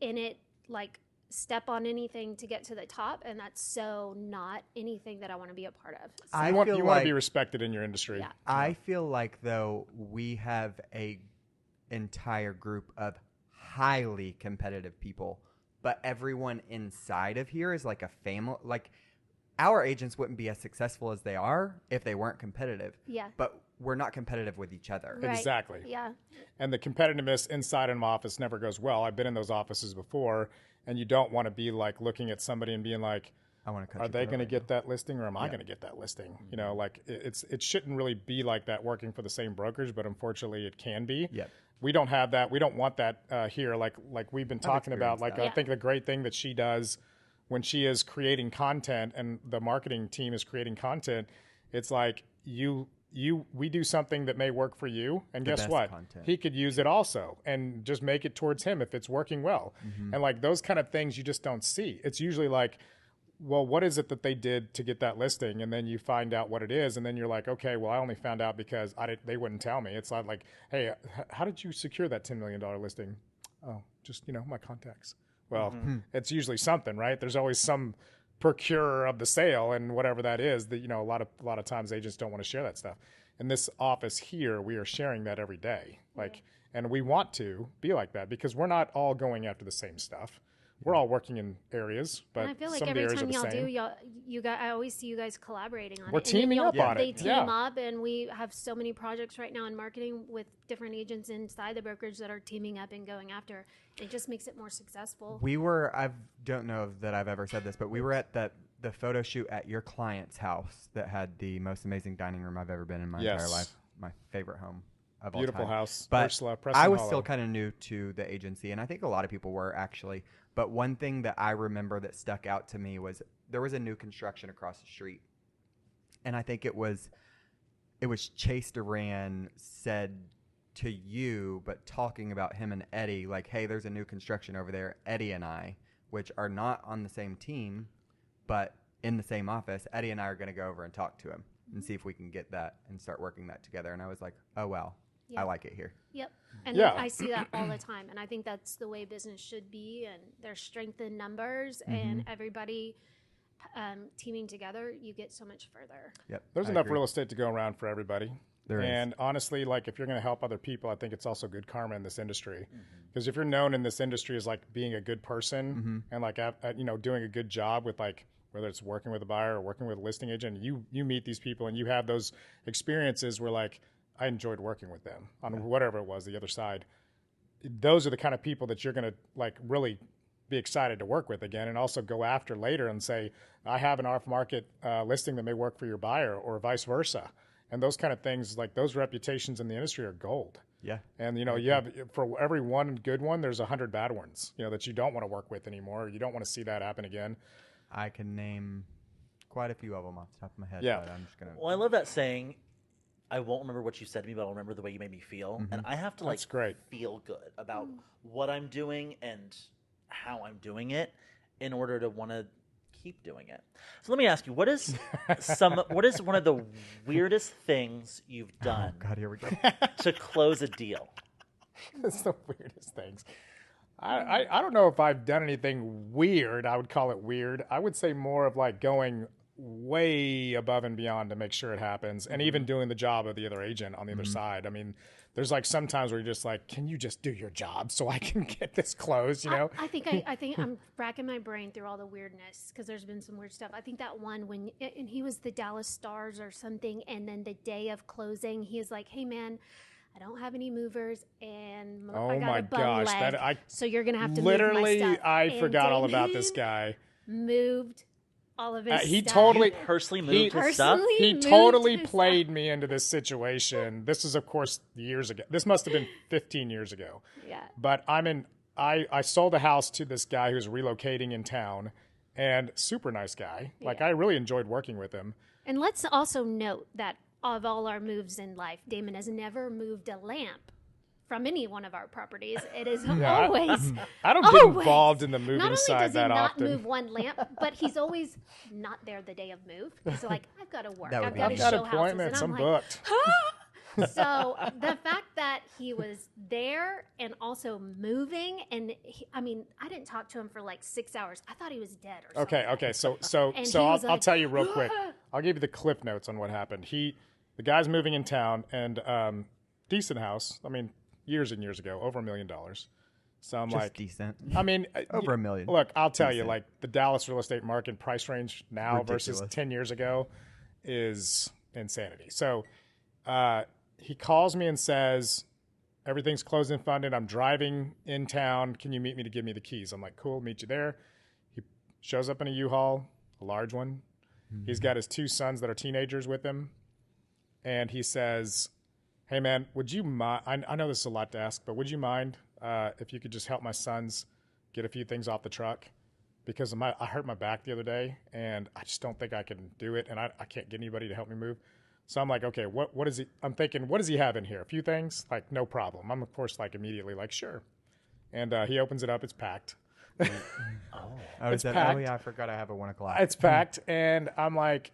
in it, like step on anything to get to the top, and that's so not anything that I want to be a part of. So, I you want, feel you want to be respected in your industry. Yeah. I feel like though we have a entire group of highly competitive people, but everyone inside of here is like a family. Like our agents wouldn't be as successful as they are if they weren't competitive. yeah, But we're not competitive with each other. Right. Exactly. yeah, And the competitiveness inside an office never goes well. I've been in those offices before, and you don't want to be like looking at somebody and being like, I want to cut. are they going to get that listing or am I going to get that listing? You know, like it- it's it shouldn't really be like that working for the same brokerage, but unfortunately it can be. Yep. We don't have that. We don't want that uh, here. Like like we've been talking about. Like that. I think the great thing that she does when she is creating content and the marketing team is creating content, it's like you you we do something that may work for you and The guess what? content. he could use it also and just make it towards him if it's working well. Mm-hmm. and like those kind of things you just don't see. It's usually like well what is it that they did to get that listing? And then you find out what it is and then you're like okay well i only found out because i did, they wouldn't tell me. It's not like hey how did you secure that $10 million listing? Oh just you know my contacts. Well it's usually something right? There's always some procurer of the sale and whatever that is that you know a lot of a lot of times agents don't want to share that stuff. In this office here we are sharing that every day like and we want to be like that because we're not all going after the same stuff we're all working in areas but And I feel like some every time y'all same do, y'all, you guys, I always see you guys collaborating on We're it. And then teaming y'all- up on They it. team Yeah. up, and we have so many projects right now in marketing with different agents inside the brokerage that are teaming up and going after. It just makes it more successful. We were. I don't know that I've ever said this, but we were at that the photo shoot at your client's house that had the most amazing dining room I've ever been in my entire life. My favorite home of all beautiful time. house But Ursula, I was Hollow. still kind of new to the agency, and I think a lot of people were actually. But one thing that I remember that stuck out to me was there was a new construction across the street, and I think it was it was Chase Duran said to you, but talking about him and Eddie, like, hey, there's a new construction over there. Eddie and I, which are not on the same team, but in the same office, Eddie and I are going to go over and talk to him and see if we can get that and start working that together. And I was like, oh, wow, Yeah. I like it here. Yep. And Yeah. I see that all the time. And I think that's the way business should be. And there's strength in numbers and Mm-hmm. everybody um, teaming together, you get so much further. Yep. There's I enough agree. real estate to go around for everybody. There is. and honestly, like if you're going to help other people, I think it's also good karma in this industry. Mm-hmm. Because if you're known in this industry as like being a good person Mm-hmm. and like at, at, you know doing a good job with like whether it's working with a buyer or working with a listing agent, you you meet these people and you have those experiences where like I enjoyed working with them on whatever it was the other side. Those are the kind of people that you're going to like really be excited to work with again and also go after later and say i have an off market uh, listing that may work for your buyer or vice versa and those kind of things like those reputations in the industry are gold Yeah. and you know you have for every one good one there's a hundred bad ones you know that you don't want to work with anymore you don't want to see that happen again I can name quite a few of them off the top of my head. Yeah. But I'm just going to. Well, I love that saying. I won't remember what you said to me, but I'll remember the way you made me feel, and mm-hmm. I have to like That's great. feel good about mm. what I'm doing and how I'm doing it in order to want to keep doing it. So let me ask you, what is some what is one of the weirdest things you've oh, done God, here we go. to close a deal? That's the weirdest things I, I, I don't know if I've done anything weird. I would call it weird. I would say more of like going way above and beyond to make sure it happens and even mm-hmm. doing the job of the other agent on the other mm-hmm. side. I mean, there's like sometimes where you're just like, can you just do your job so I can get this closed, you know? I, I think I, I think I'm racking my brain through all the weirdness because there's been some weird stuff. I think that one when and he was the Dallas Stars or something, and then the day of closing, he is like, "Hey man, I don't have any movers, and Oh I got my a bum gosh, leg, that- I- so you're gonna have to Literally, move my stuff." I And forgot all about this guy. Moved all of his. Uh, he stuff. totally- Personally He- moved his stuff. Personally? he totally his played me into this situation. This is, of course, years ago. This must have been 15 years ago. Yeah. But I'm in. I I sold a house to this guy who's relocating in town, and super nice guy. Like I really enjoyed working with him. And let's also note that of all our moves in life, Damon has never moved a lamp from any one of our properties. It is I- always. I don't get involved in the moving Not only side does he that not often. move one lamp, but he's always not there the day of move. He's like, I've got to work. I've got to I've show houses. appointments. And I'm I'm like, booked. so the fact that he was there and also moving, and he, I mean, I didn't talk to him for like six hours. I thought he was dead or something. Okay, okay. So so And so I'll, was I'll tell you real quick. I'll give you the clip notes on what happened. He, the guy's moving in town, and um, decent house. I mean, years and years ago, over a million dollars. So I'm Just like, decent. I mean, Over a million. Look, I'll tell you, like the Dallas real estate market price range now versus ten years ago is insanity. So uh, he calls me and says, "Everything's closed and funded. I'm driving in town. Can you meet me to give me the keys?" I'm like, "Cool, meet you there." He shows up in a U-Haul, a large one. He's got his two sons that are teenagers with him, and he says, "Hey man, would you mind? I, I know this is a lot to ask, but would you mind uh, if you could just help my sons get a few things off the truck? Because my, I hurt my back the other day, and I just don't think I can do it, and I, I can't get anybody to help me move. So I'm like, okay, what what is he? I'm thinking, what does he have in here? A few things, like no problem. I'm of course like immediately like sure, and uh, he opens it up. It's packed. Oh, It's is that, oh packed. I forgot I have a one o'clock. It's packed, and I'm like, "Mm,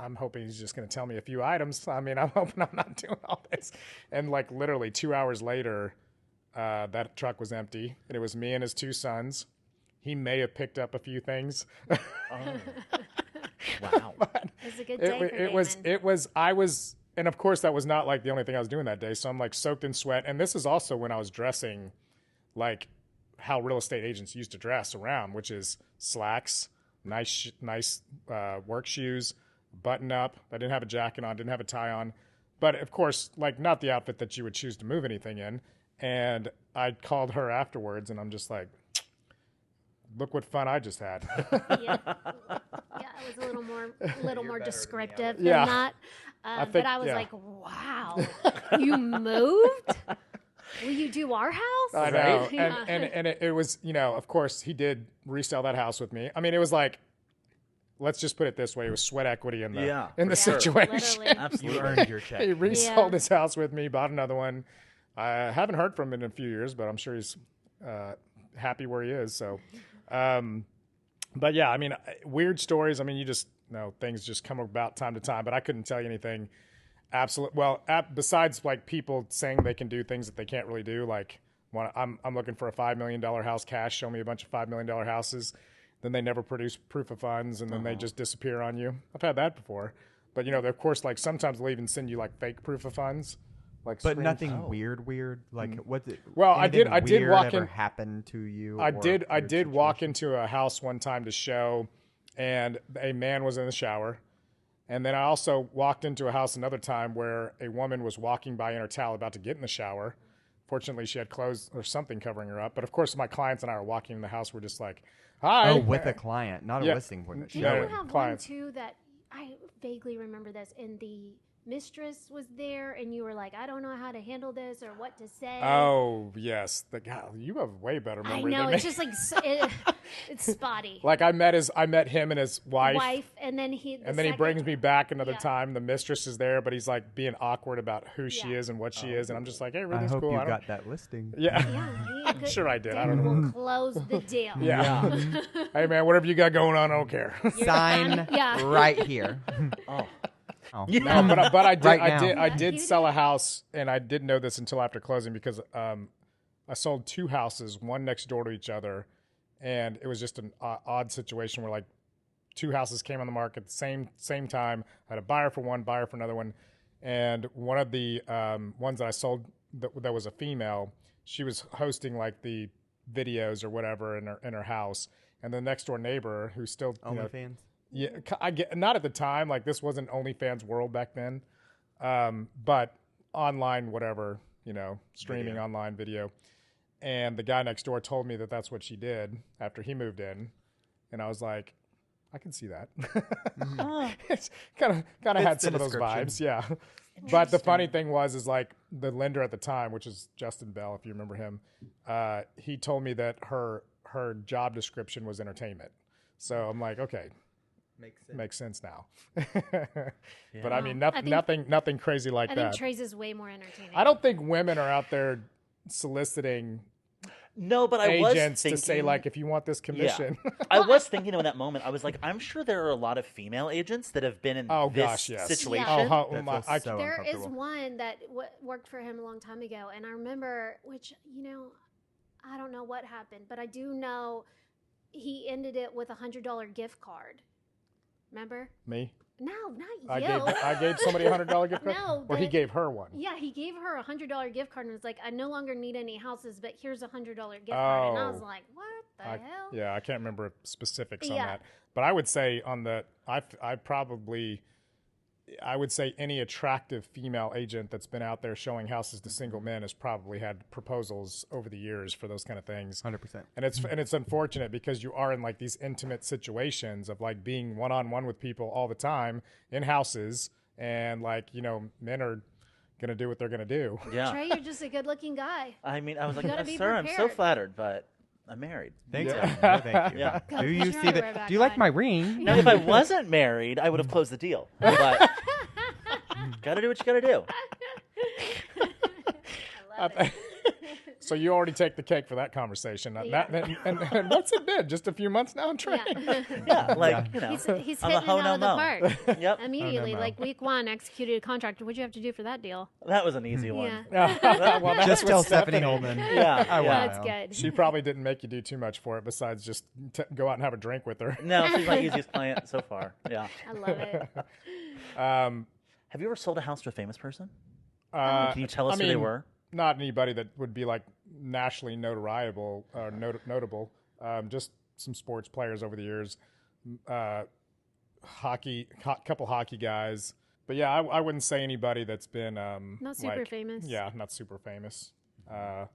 I'm hoping he's just going to tell me a few items. I mean, I'm hoping I'm not doing all this. And like literally two hours later, uh, that truck was empty, and it was me and his two sons. He may have picked up a few things. Wow. It was a good it, day wa- for it was it was I was and of course that was not like the only thing I was doing that day. So I'm like soaked in sweat, and this is also when I was dressing like how real estate agents used to dress around, which is slacks, nice nice uh, work shoes, button up. I didn't have a jacket on, didn't have a tie on, but of course like not the outfit that you would choose to move anything in. And I called her afterwards, and I'm just like. Look what fun I just had. yeah. yeah, it was a little more, a little more descriptive than Yeah. that. Um, think- but I was yeah. like, "Wow, you moved? Will you do our house?" I know, Right? and and and it, it was you know, of course, he did resell that house with me. I mean, it was like, let's just put it this way: it was sweat equity in the Yeah, in the for sure. situation. Literally. you earned your check. he resold Yeah. his house with me, bought another one. I haven't heard from him in a few years, but I'm sure he's uh, happy where he is. So, um, but yeah, I mean, weird stories. I mean, you just know things just come about time to time. But I couldn't tell you anything absolute. Well, ap- besides like people saying they can do things that they can't really do. Like, one, I'm I'm looking for a five million dollar house cash. Show me a bunch of five million dollar houses. Then they never produce proof of funds, and then they just disappear on you. I've had that before. But you know, of course, like sometimes they'll even send you like fake proof of funds. Like, But screen- nothing weird, weird. Like what? Did, Mm. Well, I did- I did weird walk in- Happen to you? I did. I weird did walk into a house one time to show, and a man was in the shower. And then I also walked into a house another time where a woman was walking by in her towel about to get in the shower. Fortunately, she had clothes or something covering her up. But of course, my clients and I are walking in the house. We're just like, "Hi." Oh, with a client, not a Yeah. listing appointment. Did you no, have clients. one too that I vaguely remember this? And the mistress was there, and you were like, "I don't know how to handle this or what to say." Oh yes, the guy. You have way better I memory know than it's me. just like it, it's spotty. like I met his. I met him and his wife. Wife, and then he the and then he brings me back another Yeah. time. The mistress is there, but he's like being awkward about who she is and what she oh. is, and I'm just like, "Hey, I hope cool." you I got that listing. Yeah. Yeah, he, sure I did. I don't We'll close the deal. Yeah. hey man, whatever you got going on, I don't care. Sign Yeah. right here. Oh. Oh. no, but I, but I did Right I now. did I Yeah, did you sell did. a house, and I didn't know this until after closing because um, I sold two houses, one next door to each other, and it was just an o- odd situation where like two houses came on the market at the same same time. I had a buyer for one, buyer for another one, and one of the um, ones that I sold that, that was a female, she was hosting like the videos or whatever in her in her house, and the next door neighbor who still you know, OnlyFans. yeah, I get not at the time. Like this wasn't OnlyFans world back then, um, but online, whatever you know, streaming online video. And the guy next door told me that that's what she did after he moved in, and I was like, I can see that. it's kind of kind of Fits had the some of those description. vibes, yeah. But the funny thing was, is like the lender at the time, which is Justin Bell, if you remember him, uh, he told me that her her job description was entertainment. So I'm like, okay, Makes sense. makes sense now. But I mean, Well, nothing, I think- nothing, nothing crazy like I think that. Trey's is way more entertaining. I don't think women are out there soliciting No, but I was agents thinking, to say like, if you want this commission. I was thinking in that moment. I was like, I'm sure there are a lot of female agents that have been in oh this gosh, yes. situation. Oh, how, That um, my, feels I, so there is one that w- worked for him a long time ago, and I remember, which you know, I don't know what happened, but I do know he ended it with a hundred dollar gift card. Remember? me. No, not I you. gave I gave somebody a hundred dollar gift card, No, or he gave her one. Yeah, he gave her a hundred dollar gift card and was like, "I no longer need any houses, but here's a hundred dollar gift card." And I was Oh. like, "What the I, hell?" yeah, I can't remember specifics on that, but I would say on the I I probably I would say any attractive female agent that's been out there showing houses to single men has probably had proposals over the years for those kind of things. Hundred percent. and it's and it's unfortunate because you are in like these intimate situations of like being one on one with people all the time in houses, and like you know men are gonna do what they're gonna do. Yeah. Trey, you're just a good looking guy. I mean, I was like, gotta "Oh, be sir, I'm so prepared." flattered, but I'm married. Thanks. Yeah. Yeah. thank you. Yeah. Do you see wear the? Do you like on. my ring? Now, if I wasn't married, I would have mm. closed the deal. But Gotta do what you gotta do. I love it. So you already take the cake for that conversation. Uh, that- and, and, and what's it been? Just a few months now, Trey? Yeah. Yeah, like Yeah. you know. He's, he's I'm hitting it out no of the mo. park Yep, immediately. mo. Like week one, executed a contract. What'd you have to do for that deal? that was an easy one. Yeah, well, Just what tell Stephanie Hollman. Yeah, I yeah. that's good. She probably didn't make you do too much for it besides just t- go out and have a drink with her. No, she's my easiest client so far. Yeah. I love it. Um, Have you ever sold a house to a famous person? uh, Can you tell us I who they were? Not anybody that would be like nationally notoriable or not- notable. Um, just some sports players over the years. Uh, hockey, ho- couple hockey guys. But yeah, I, I wouldn't say anybody that's been um, Not super like- famous. Yeah, not super famous. Uh,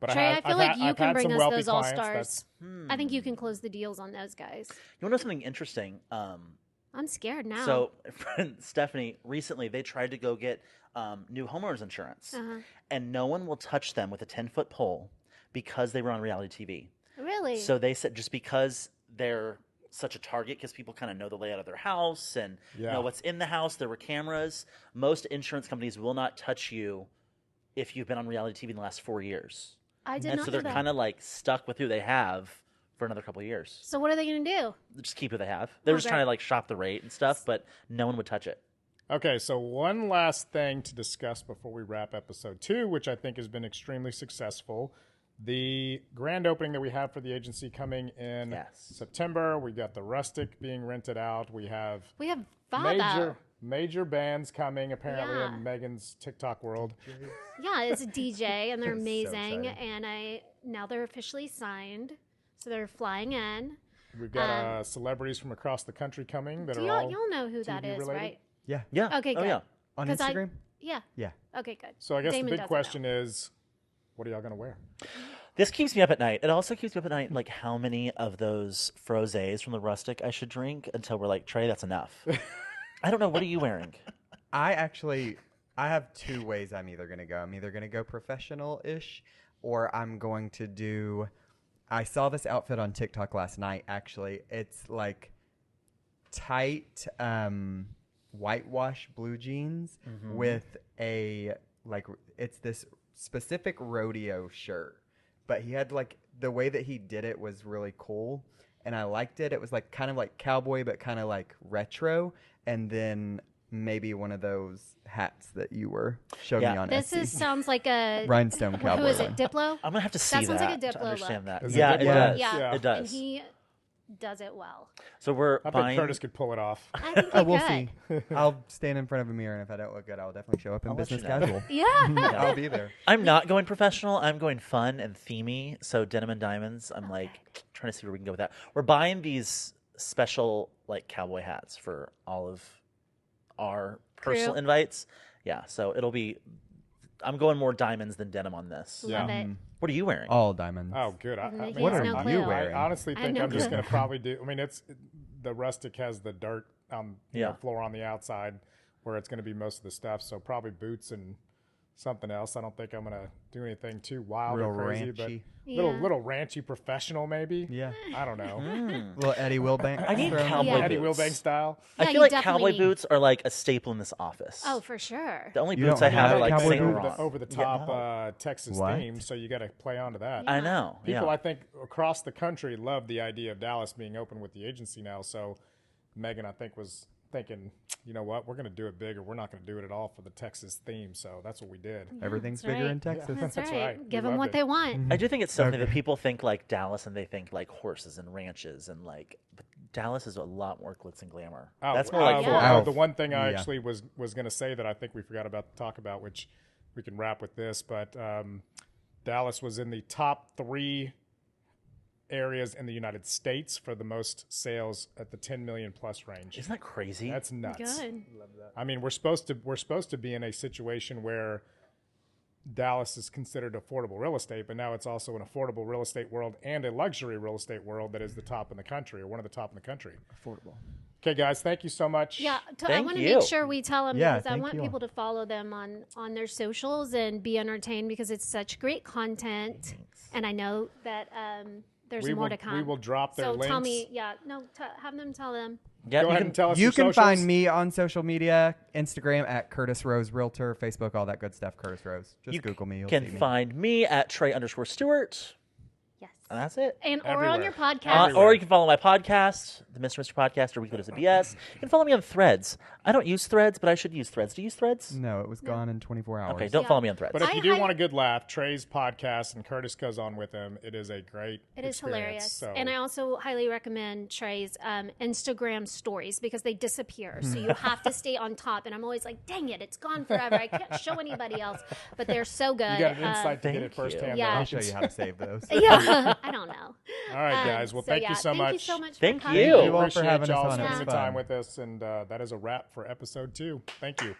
but Trey, I, I feel I've like had- you I've can bring us those all stars. that's- I think you can close the deals on those guys. You want to know something interesting? Um, I'm scared now. So, Stephanie, recently they tried to go get um, new homeowners insurance, Uh-huh. and no one will touch them with a 10 foot pole because they were on reality TV. really, So they said just because they're such a target, because people kind of know the layout of their house and Yeah. know what's in the house, there were cameras. Most insurance companies will not touch you if you've been on reality TV in the last four years. I did and not so know they're kind of like stuck with who they have for another couple of years. so what are they going to do? Just keep who they have. They're just Okay. trying to like shop the rate and stuff, but no one would touch it. Okay, so one last thing to discuss before we wrap episode two, which I think has been extremely successful. The grand opening that we have for the agency coming in Yes. September. We got the Rustic being rented out. We have We have Bob major out. major bands coming apparently Yeah. in Megan's TikTok world. Yeah, it's a DJ, and they're amazing. exciting. and I now they're officially signed, so they're flying in. We've got Um, uh, celebrities from across the country coming that Do are y'all, all. y'all know who that TV is, related? right? Yeah. Yeah. Okay, Oh good. yeah. On 'Cause I- Instagram? Yeah. Yeah. Okay, good. So I guess Damon the big doesn't question is, what are y'all going to wear? This keeps me up at night. It also keeps me up at night, like how many of those frosés from the rustic I should drink until we're like, Trey, that's enough. I don't know. What are you wearing? I actually I have two ways I'm either gonna go. I'm either gonna go professional ish or I'm going to do I saw this outfit on TikTok last night actually. It's like tight um whitewash blue jeans with a like it's this specific rodeo shirt. But he had like the way that he did it was really cool and I liked it. It was like kind of like cowboy but kind of like retro and then maybe one of those hats that you were showing Yeah. me on This Etsy. is sounds like a Rhinestone who cowboy is it? Diplo. I'm gonna have to see that. That sounds like a that to Diplo understand look. that. Is it yeah, it Diplo? does. Yeah, Yeah. It does. and he does it well. So we're I think buying. Curtis could pull it off. I think he we'll could. see. I'll stand in front of a mirror, and if I don't look good, I'll definitely show up in I'll business you know. casual. Yeah. I'll be there. I'm not going professional. I'm going fun and themey. So denim and diamonds. I'm like trying to see where we can go with that. We're buying these special like cowboy hats for all of our personal Crew. invites. Yeah. So it'll be. I'm going more diamonds than denim on this. Yeah. Love it. Mm-hmm. What are you wearing? All diamonds. Oh, good. I, I He mean, What are no I, you clue. wearing? I honestly I have think no I'm just clue. going to probably do. I mean, it's the rustic has the dirt on you know, Yeah. floor on the outside where it's going to be most of the stuff. So probably boots and something else. I don't think I'm going to do anything too wild Real or crazy, ranchy. but little Yeah. little ranchy professional maybe. Yeah. I don't know. Mm. Little Eddie Wilbank. I need thrown cowboy there. Eddie boots. Wilbank style. I feel like cowboy need- boots are like a staple in this office. Oh, for sure. The only You boots I have have are like cowboy Saint? Laurent. the, over the Yeah, top no. uh, Texas What? theme, so you got to play onto that. I know. People, yeah. I think, across the country love the idea of Dallas being open with the agency now. So Megan, I think, was thinking, you know what, we're going to do it big, or we're not going to do it at all for the Texas theme. So that's what we did. Everything's That's bigger right. in Texas. That's, That's right. right. We Give them what it. they want. I do think it's so funny that people think like Dallas and they think like horses and ranches and like, but Dallas is a lot more glitz and glamour. Oh, That's more uh, like well, Florida. uh, Oh, the one thing I yeah. actually was was going to say that I think we forgot about to talk about, which we can wrap with this, but um, Dallas was in the top three areas in the United States for the most sales at the 10 million plus range. Isn't that crazy? That's nuts. Good. I mean, we're supposed to we're supposed to be in a situation where Dallas is considered affordable real estate, but now it's also an affordable real estate world and a luxury real estate world that is the top in the country or one of the top in the country. Affordable. Okay, guys, thank you so much. Yeah, t- I Thank want to make sure we tell them Yeah, because I want you. people to follow them on on their socials and be entertained because it's such great content. And I know that um, there's we more will, to come. We will drop their so links. tell me, yeah, no, t- have them tell them. Yeah, Go you ahead can- and tell us You your can socials. find me on social media, Instagram at Curtis Rose Realtor, Facebook, all that good stuff. Curtis Rose. Just You Google me. You'll can see me. find me at Trey underscore Stewart, Yes. And that's it. And or on your podcast. Uh, or you can follow my podcast, the Mr. Mr. Podcast, or Weekly Dose of BS. You can follow me on Threads. I don't use Threads, but I should use Threads. Do you use Threads? No, it was gone in 24 hours. Okay, don't Yeah. follow me on Threads. But if I you do hi- want a good laugh, Trey's podcast and Curtis goes on with him. It is a great. It is experience. hilarious. So And I also highly recommend Trey's um, Instagram stories because they disappear. So you have to stay on top. And I'm always like, dang it, it's gone forever. I can't show anybody else. But they're so good. you got an Um, insight to get thank it firsthand. Yeah. I'll show you how to save those. yeah, I don't know. All right, Um, guys. Well, so thank yeah, you so thank much. you so much. Thank for you. Thank you all for Appreciate having us y'all on. Spending fun. time with us, and uh, that is a wrap for episode two. Thank you.